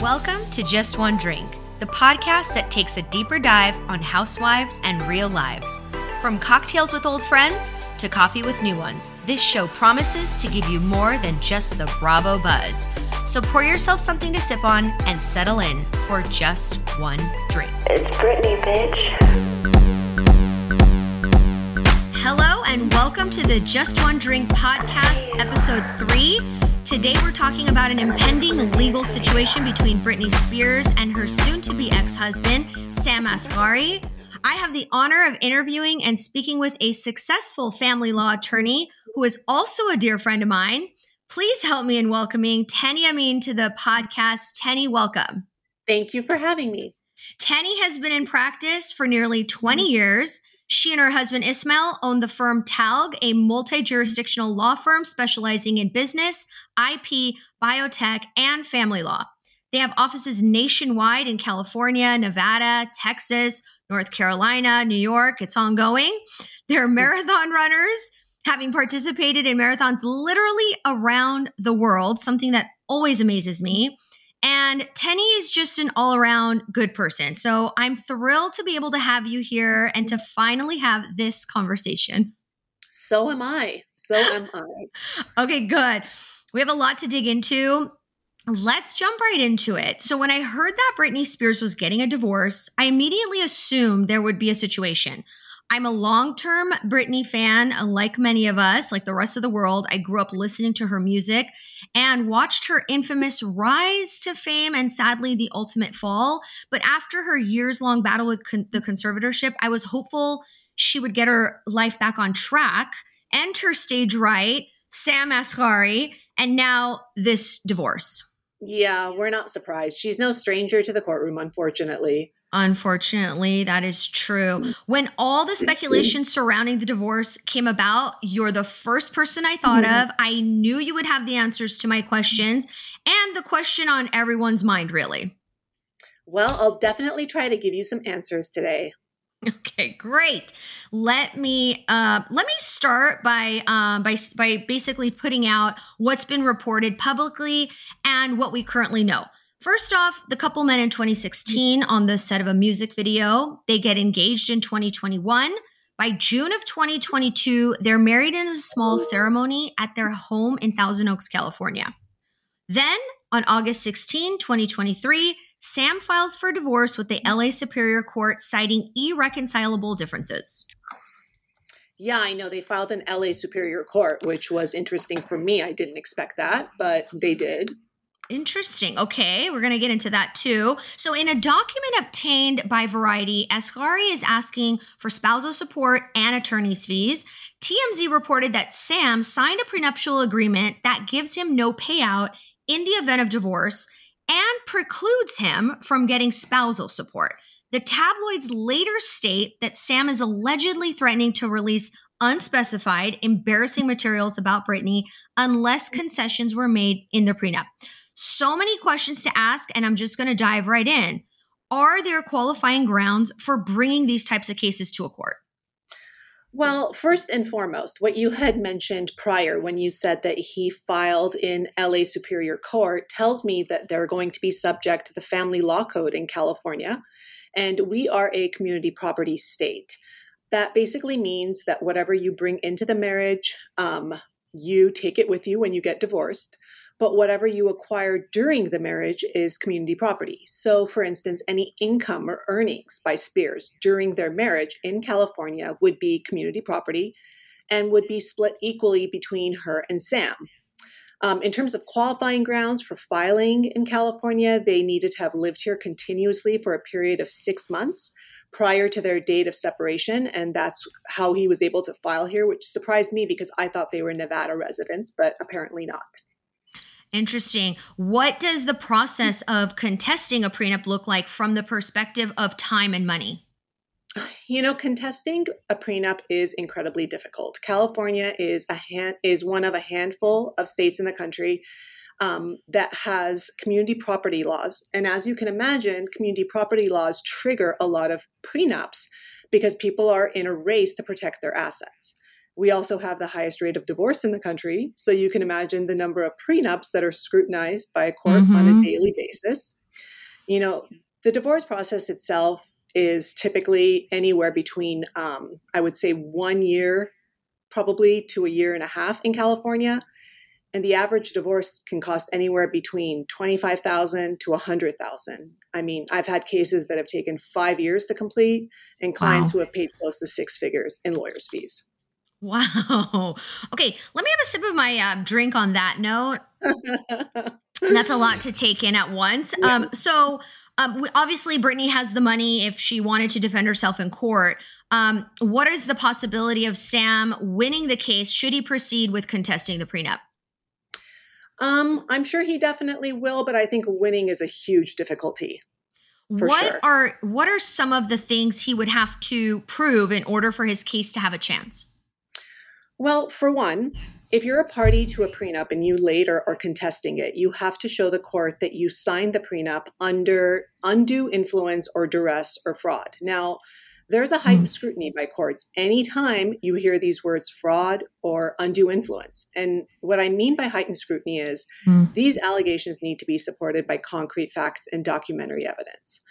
Welcome to Just One Drink, the podcast that takes a deeper dive on housewives and real lives. From cocktails with old friends to coffee with new ones, this show promises to give you more than just the Bravo buzz. So pour yourself something to sip on and settle in for just one drink. It's Britney, bitch. Hello, and welcome to the Just One Drink podcast, episode three. Today, we're talking about an impending legal situation between Britney Spears and her soon to be ex husband, Sam Asghari. I have the honor of interviewing and speaking with a successful family law attorney who is also a dear friend of mine. Please help me in welcoming Tenny Amin to the podcast. Tenny, welcome. Thank you for having me. Tenny has been in practice for nearly 20 years. She and her husband Ismail own the firm TALG, a multi jurisdictional law firm specializing in business, IP, biotech, and family law. They have offices nationwide in California, Nevada, Texas, North Carolina, New York. It's ongoing. They're marathon runners, having participated in marathons literally around the world, something that always amazes me. And Tenny is just an all around good person. So I'm thrilled to be able to have you here and to finally have this conversation. So am I. So am I. okay, good. We have a lot to dig into. Let's jump right into it. So, when I heard that Britney Spears was getting a divorce, I immediately assumed there would be a situation. I'm a long term Britney fan, like many of us, like the rest of the world. I grew up listening to her music and watched her infamous rise to fame and sadly the ultimate fall. But after her years long battle with con- the conservatorship, I was hopeful she would get her life back on track, enter stage right, Sam Asghari, and now this divorce. Yeah, we're not surprised. She's no stranger to the courtroom, unfortunately. Unfortunately, that is true. Mm. When all the speculation surrounding the divorce came about, you're the first person I thought mm-hmm. of. I knew you would have the answers to my questions and the question on everyone's mind, really. Well, I'll definitely try to give you some answers today. Okay, great. Let me uh, let me start by um, by by basically putting out what's been reported publicly and what we currently know. First off, the couple met in 2016 on the set of a music video. They get engaged in 2021. By June of 2022, they're married in a small ceremony at their home in Thousand Oaks, California. Then, on August 16, 2023, Sam files for divorce with the LA Superior Court, citing irreconcilable differences. Yeah, I know they filed an LA Superior Court, which was interesting for me. I didn't expect that, but they did. Interesting. Okay, we're going to get into that too. So, in a document obtained by Variety, Asghari is asking for spousal support and attorney's fees. TMZ reported that Sam signed a prenuptial agreement that gives him no payout in the event of divorce and precludes him from getting spousal support. The tabloids later state that Sam is allegedly threatening to release unspecified, embarrassing materials about Britney unless concessions were made in the prenup. So many questions to ask, and I'm just going to dive right in. Are there qualifying grounds for bringing these types of cases to a court? Well, first and foremost, what you had mentioned prior when you said that he filed in LA Superior Court tells me that they're going to be subject to the family law code in California. And we are a community property state. That basically means that whatever you bring into the marriage, um, you take it with you when you get divorced but whatever you acquire during the marriage is community property. So, for instance, any income or earnings by Spears during their marriage in California would be community property and would be split equally between her and Sam. Um, in terms of qualifying grounds for filing in California, they needed to have lived here continuously for a period of six months prior to their date of separation. And that's how he was able to file here, which surprised me because I thought they were Nevada residents, but apparently not. Interesting. What does the process of contesting a prenup look like from the perspective of time and money? You know, contesting a prenup is incredibly difficult. California is a hand, is one of a handful of states in the country um, that has community property laws, and as you can imagine, community property laws trigger a lot of prenups because people are in a race to protect their assets. We also have the highest rate of divorce in the country. So you can imagine the number of prenups that are scrutinized by a court mm-hmm. on a mm-hmm. daily basis. You know, the divorce process itself is typically anywhere between, um, I would say, one year probably to a year and a half in California. And the average divorce can cost anywhere between 25,000 to 100,000. I mean, I've had cases that have taken 5 years to complete and clients wow. who have paid close to 6 figures in lawyers fees. Wow. Okay, let me have a sip of my uh, drink on that note. That's a lot to take in at once. Yeah. Um, so, um, we, obviously, Britney has the money if she wanted to defend herself in court. Um, what is the possibility of Sam winning the case should he proceed with contesting the prenup? Um, I'm sure he definitely will, but I think winning is a huge difficulty. what sure. are what are some of the things he would have to prove in order for his case to have a chance? Well, for one, if you're a party to a prenup and you later are contesting it, you have to show the court that you signed the prenup under undue influence or duress or fraud. Now, there's a heightened mm. scrutiny by courts anytime you hear these words fraud or undue influence. And what I mean by heightened scrutiny is mm. these allegations need to be supported by concrete facts and documentary evidence.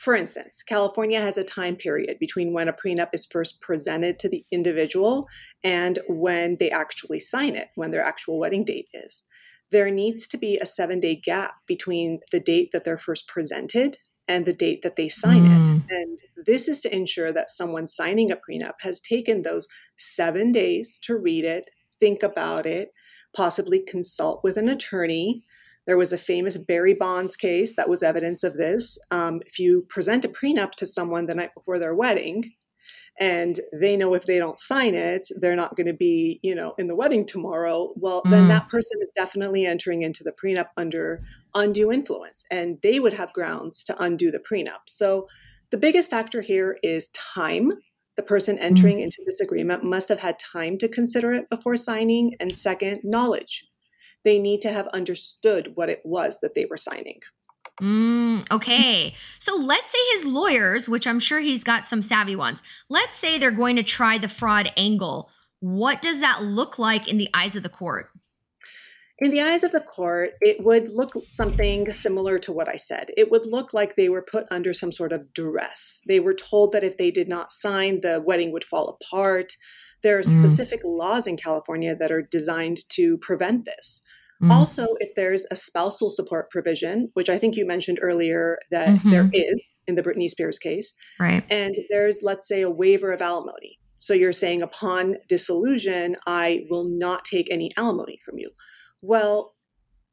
For instance, California has a time period between when a prenup is first presented to the individual and when they actually sign it, when their actual wedding date is. There needs to be a seven day gap between the date that they're first presented and the date that they sign mm. it. And this is to ensure that someone signing a prenup has taken those seven days to read it, think about it, possibly consult with an attorney. There was a famous Barry Bonds case that was evidence of this. Um, if you present a prenup to someone the night before their wedding, and they know if they don't sign it, they're not going to be, you know, in the wedding tomorrow. Well, mm. then that person is definitely entering into the prenup under undue influence, and they would have grounds to undo the prenup. So the biggest factor here is time. The person entering mm. into this agreement must have had time to consider it before signing. And second, knowledge. They need to have understood what it was that they were signing. Mm, okay. So let's say his lawyers, which I'm sure he's got some savvy ones, let's say they're going to try the fraud angle. What does that look like in the eyes of the court? In the eyes of the court, it would look something similar to what I said. It would look like they were put under some sort of duress. They were told that if they did not sign, the wedding would fall apart. There are mm. specific mm. laws in California that are designed to prevent this. Mm. Also, if there's a spousal support provision, which I think you mentioned earlier that mm-hmm. there is in the Britney Spears case, right? And there's, let's say, a waiver of alimony. So you're saying, upon dissolution, I will not take any alimony from you. Well,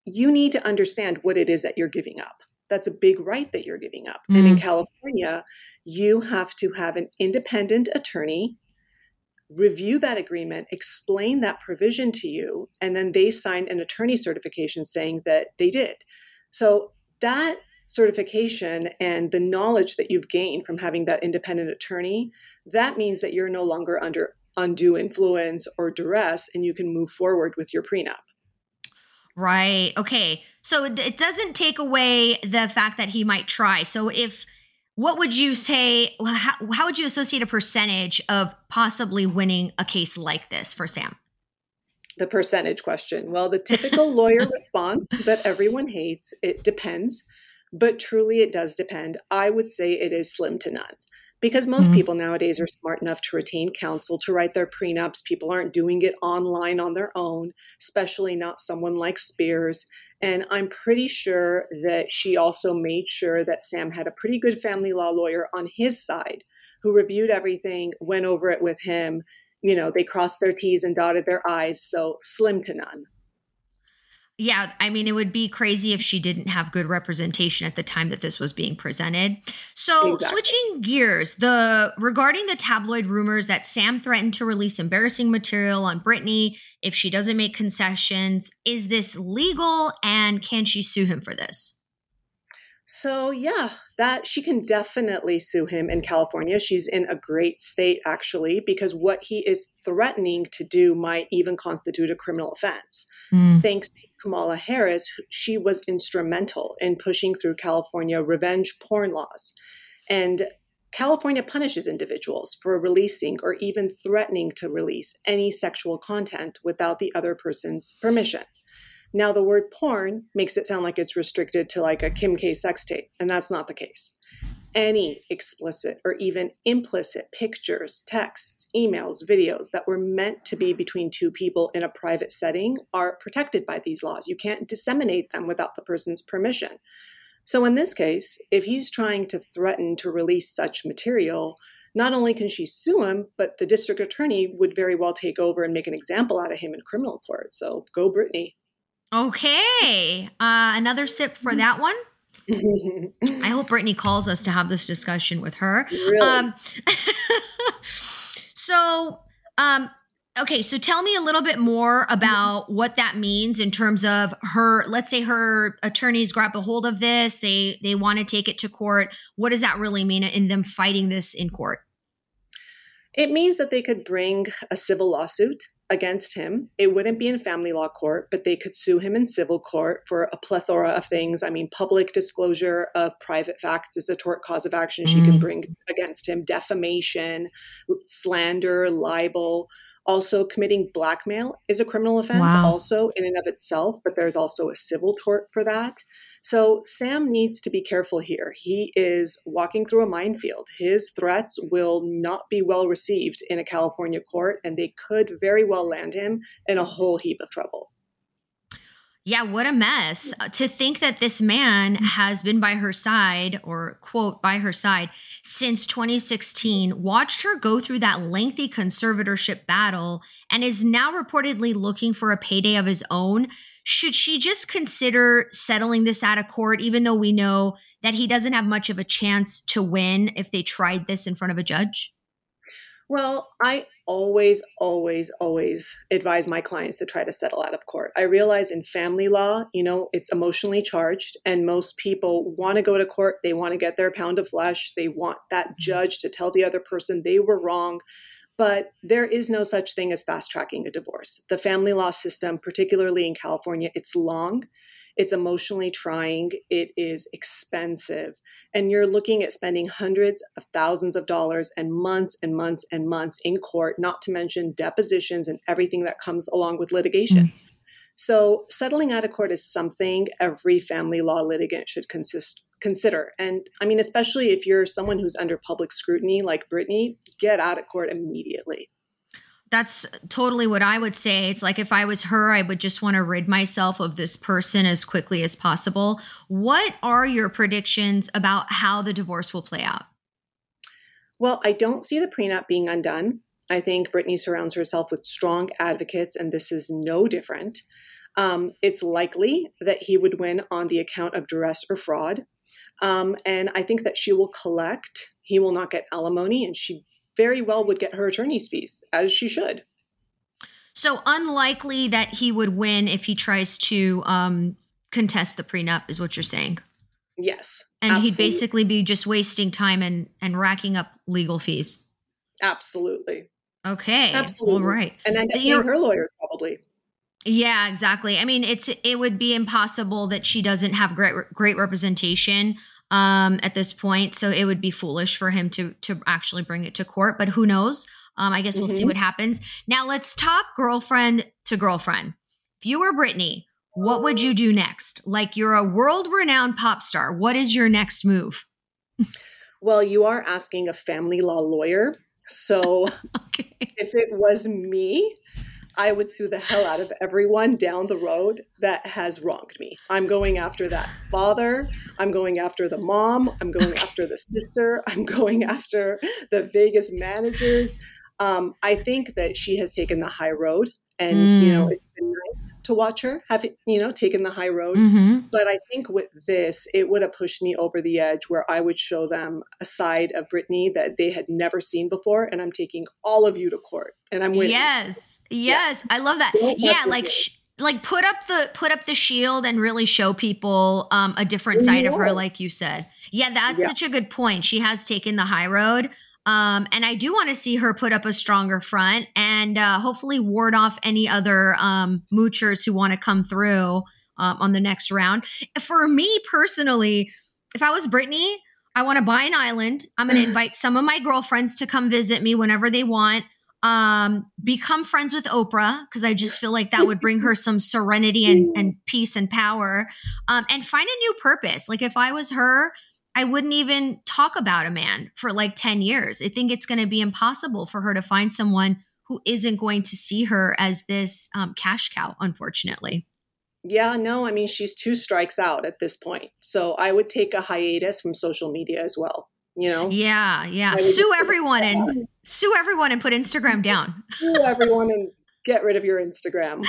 you need to understand what it is that you're giving up. That's a big right that you're giving up. Mm. And in mm. California, you have to have an independent attorney review that agreement, explain that provision to you, and then they sign an attorney certification saying that they did. So that certification and the knowledge that you've gained from having that independent attorney, that means that you're no longer under undue influence or duress and you can move forward with your prenup. Right. Okay. So it doesn't take away the fact that he might try. So if what would you say how, how would you associate a percentage of possibly winning a case like this for sam the percentage question well the typical lawyer response that everyone hates it depends but truly it does depend i would say it is slim to none because most mm-hmm. people nowadays are smart enough to retain counsel to write their prenups. People aren't doing it online on their own, especially not someone like Spears. And I'm pretty sure that she also made sure that Sam had a pretty good family law lawyer on his side who reviewed everything, went over it with him. You know, they crossed their T's and dotted their I's. So slim to none. Yeah, I mean, it would be crazy if she didn't have good representation at the time that this was being presented. So, exactly. switching gears, the regarding the tabloid rumors that Sam threatened to release embarrassing material on Britney if she doesn't make concessions, is this legal and can she sue him for this? So, yeah, that she can definitely sue him in California. She's in a great state, actually, because what he is threatening to do might even constitute a criminal offense. Mm. Thanks to Kamala Harris, she was instrumental in pushing through California revenge porn laws. And California punishes individuals for releasing or even threatening to release any sexual content without the other person's permission. Now, the word porn makes it sound like it's restricted to like a Kim K sex tape, and that's not the case. Any explicit or even implicit pictures, texts, emails, videos that were meant to be between two people in a private setting are protected by these laws. You can't disseminate them without the person's permission. So, in this case, if he's trying to threaten to release such material, not only can she sue him, but the district attorney would very well take over and make an example out of him in criminal court. So, go Britney. Okay. Uh, another sip for that one. I hope Britney calls us to have this discussion with her. Really? Um, so, um, okay, so tell me a little bit more about what that means in terms of her. Let's say her attorneys grab a hold of this; they they want to take it to court. What does that really mean in them fighting this in court? It means that they could bring a civil lawsuit against him. It wouldn't be in family law court, but they could sue him in civil court for a plethora of things. I mean, public disclosure of private facts is a tort cause of action mm-hmm. she can mm. bring against him, defamation, slander, libel. Also, committing blackmail is a criminal offense, wow. also in and of itself, but there's also a civil tort for that. So, Sam needs to be careful here. He is walking through a minefield. His threats will not be well received in a California court, and they could very well land him in a whole heap of trouble. Yeah, what a mess. To think that this man mm-hmm. has been by her side, or quote, by her side, since 2016, watched her go through that lengthy conservatorship battle, and is now reportedly looking for a payday of his own. Should she just consider settling this out of court, even though we know that he doesn't have much of a chance to win if they tried this in front of a judge? Well, I always, always, always advise my clients to try to settle out of court. I realize in family law, you know, it's emotionally charged, and most people want to go to court. They want to get their pound of flesh. They want that mm-hmm. judge to tell the other person they were wrong. But there is no such thing as fast tracking a divorce. The family law system, particularly in California, it's long. It's emotionally trying. It is expensive. And you're looking at spending hundreds of thousands of dollars and months and months and months in court, not to mention depositions and everything that comes along with litigation. Mm-hmm. So, settling out of court is something every family law litigant should consist, consider. And I mean, especially if you're someone who's under public scrutiny like Britney, get out of court immediately that's totally what I would say. It's like if I was her, I would just want to rid myself of this person as quickly as possible. What are your predictions about how the divorce will play out? Well, I don't see the prenup being undone. I think Britney surrounds herself with strong advocates, and this is no different. Um, it's likely that he would win on the account of duress or fraud. Um, and I think that she will collect. He will not get alimony, and she very well would get her attorney's fees, as she should. So unlikely that he would win if he tries to um, contest the prenup, is what you're saying. Yes, and absolutely. he'd basically be just wasting time and and racking up legal fees. Absolutely. Okay. Absolutely. All right. And then paying her lawyers probably. Yeah, exactly. I mean, it's it would be impossible that she doesn't have great great representation um, at this point. So it would be foolish for him to to actually bring it to court. But who knows? Um, I guess we'll mm-hmm. see what happens. Now let's talk girlfriend to girlfriend. If you were Britney, what would you do next? Like you're a world renowned pop star. What is your next move? well, you are asking a family law lawyer. So okay. if it was me, I would sue the hell out of everyone down the road that has wronged me. I'm going after that father. I'm going after the mom. I'm going after the sister. I'm going after the Vegas managers. Um, I think that she has taken the high road and mm. you know mm. it's been nice to watch her have you know taken the high road mm-hmm. but i think with this it would have pushed me over the edge where i would show them a side of Britney that they had never seen before and i'm taking all of you to court and i'm winning yes yes yeah. i love that Don't yeah like sh- like put up the put up the shield and really show people um, a different side yeah. of her like you said yeah that's yeah. such a good point she has taken the high road um, and I do want to see her put up a stronger front and uh, hopefully ward off any other um, moochers who want to come through um, on the next round. For me personally, if I was Britney, I want to buy an island. I'm going to invite some of my girlfriends to come visit me whenever they want. Um, become friends with Oprah because I just feel like that would bring her some serenity and, and peace and power. Um, and find a new purpose. Like if I was her, I wouldn't even talk about a man for like 10 years. I think it's going to be impossible for her to find someone who isn't going to see her as this um, cash cow, unfortunately. Yeah, no, I mean, she's two strikes out at this point. So I would take a hiatus from social media as well. You know? Yeah, yeah. Sue everyone and sue everyone and put Instagram down. sue everyone and get rid of your Instagram.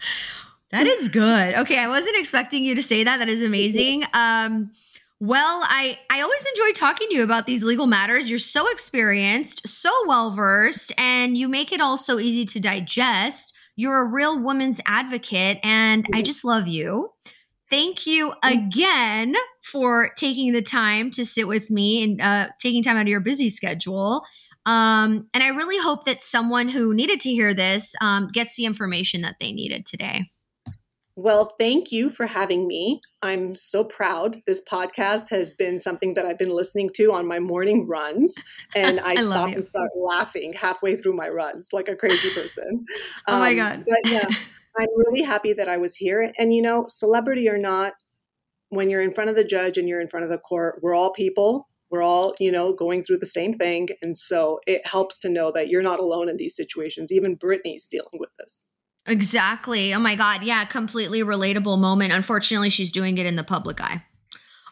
that is good. Okay, I wasn't expecting you to say that. That is amazing. Um, well, I I always enjoy talking to you about these legal matters. You're so experienced, so well versed, and you make it all so easy to digest. You're a real woman's advocate, and I just love you. Thank you again for taking the time to sit with me and uh, taking time out of your busy schedule. Um, and I really hope that someone who needed to hear this um, gets the information that they needed today. Well, thank you for having me. I'm so proud. This podcast has been something that I've been listening to on my morning runs, and I, I stop and start laughing halfway through my runs like a crazy person. oh my um, God. but yeah, I'm really happy that I was here. And, you know, celebrity or not, when you're in front of the judge and you're in front of the court, we're all people. We're all, you know, going through the same thing. And so it helps to know that you're not alone in these situations. Even Britney's dealing with this. Exactly. Oh my God. Yeah, completely relatable moment. Unfortunately, she's doing it in the public eye.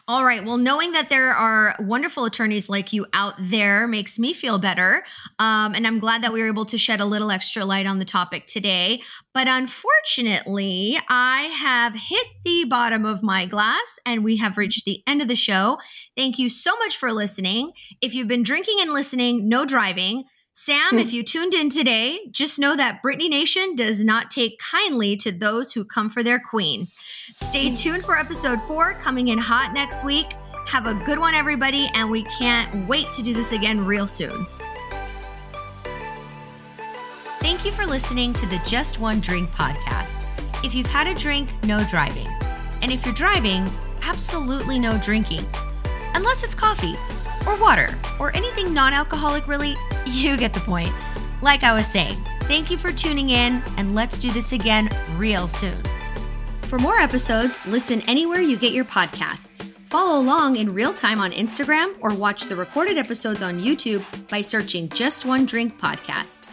All right. Well, knowing that there are wonderful attorneys like you out there makes me feel better. Um, and I'm glad that we were able to shed a little extra light on the topic today. But unfortunately, I have hit the bottom of my glass and we have reached the end of the show. Thank you so much for listening. If you've been drinking and listening, no driving. Sam, if you tuned in today, just know that Britney Nation does not take kindly to those who come for their queen. Stay mm. tuned for episode four coming in hot next week. Have a good one, everybody, and we can't wait to do this again real soon. Thank you for listening to the Just One Drink podcast. If you've had a drink, no driving. And if you're driving, absolutely no drinking. Unless it's coffee or water or anything non alcoholic, really, you get the point. Like I was saying, thank you for tuning in, and let's do this again real soon. For more episodes, listen anywhere you get your podcasts. Follow along in real time on Instagram or watch the recorded episodes on YouTube by searching Just One Drink Podcast.